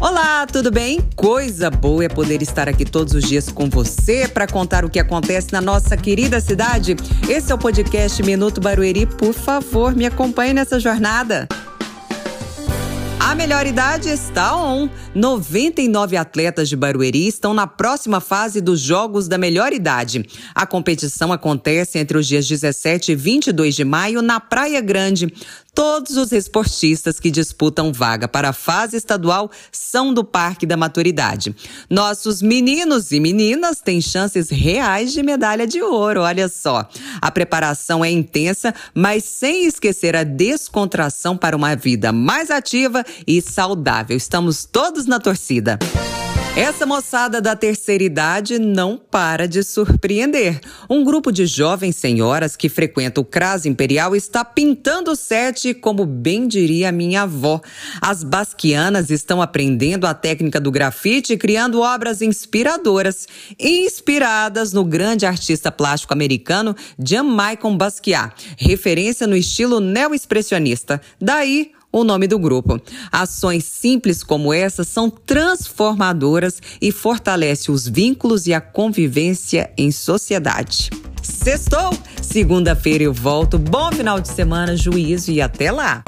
Olá, tudo bem? Coisa boa é poder estar aqui todos os dias com você para contar o que acontece na nossa querida cidade. Esse é o podcast Minuto Barueri. Por favor, me acompanhe nessa jornada. A melhor idade está on. 99 atletas de Barueri estão na próxima fase dos Jogos da Melhor Idade. A competição acontece entre os dias 17 e 22 de maio na Praia Grande. Todos os esportistas que disputam vaga para a fase estadual são do Parque da Maturidade. Nossos meninos e meninas têm chances reais de medalha de ouro, olha só. A preparação é intensa, mas sem esquecer a descontração para uma vida mais ativa e saudável. Estamos todos na torcida. Essa moçada da terceira idade não para de surpreender. Um grupo de jovens senhoras que frequenta o CRAS Imperial está pintando o como bem diria minha avó. As basquianas estão aprendendo a técnica do grafite e criando obras inspiradoras, inspiradas no grande artista plástico americano Jean-Michel Basquiat, referência no estilo neo-expressionista. Daí o nome do grupo. Ações simples como essa são transformadoras e fortalecem os vínculos e a convivência em sociedade. Sextou! Segunda-feira eu volto. Bom final de semana, juízo e até lá!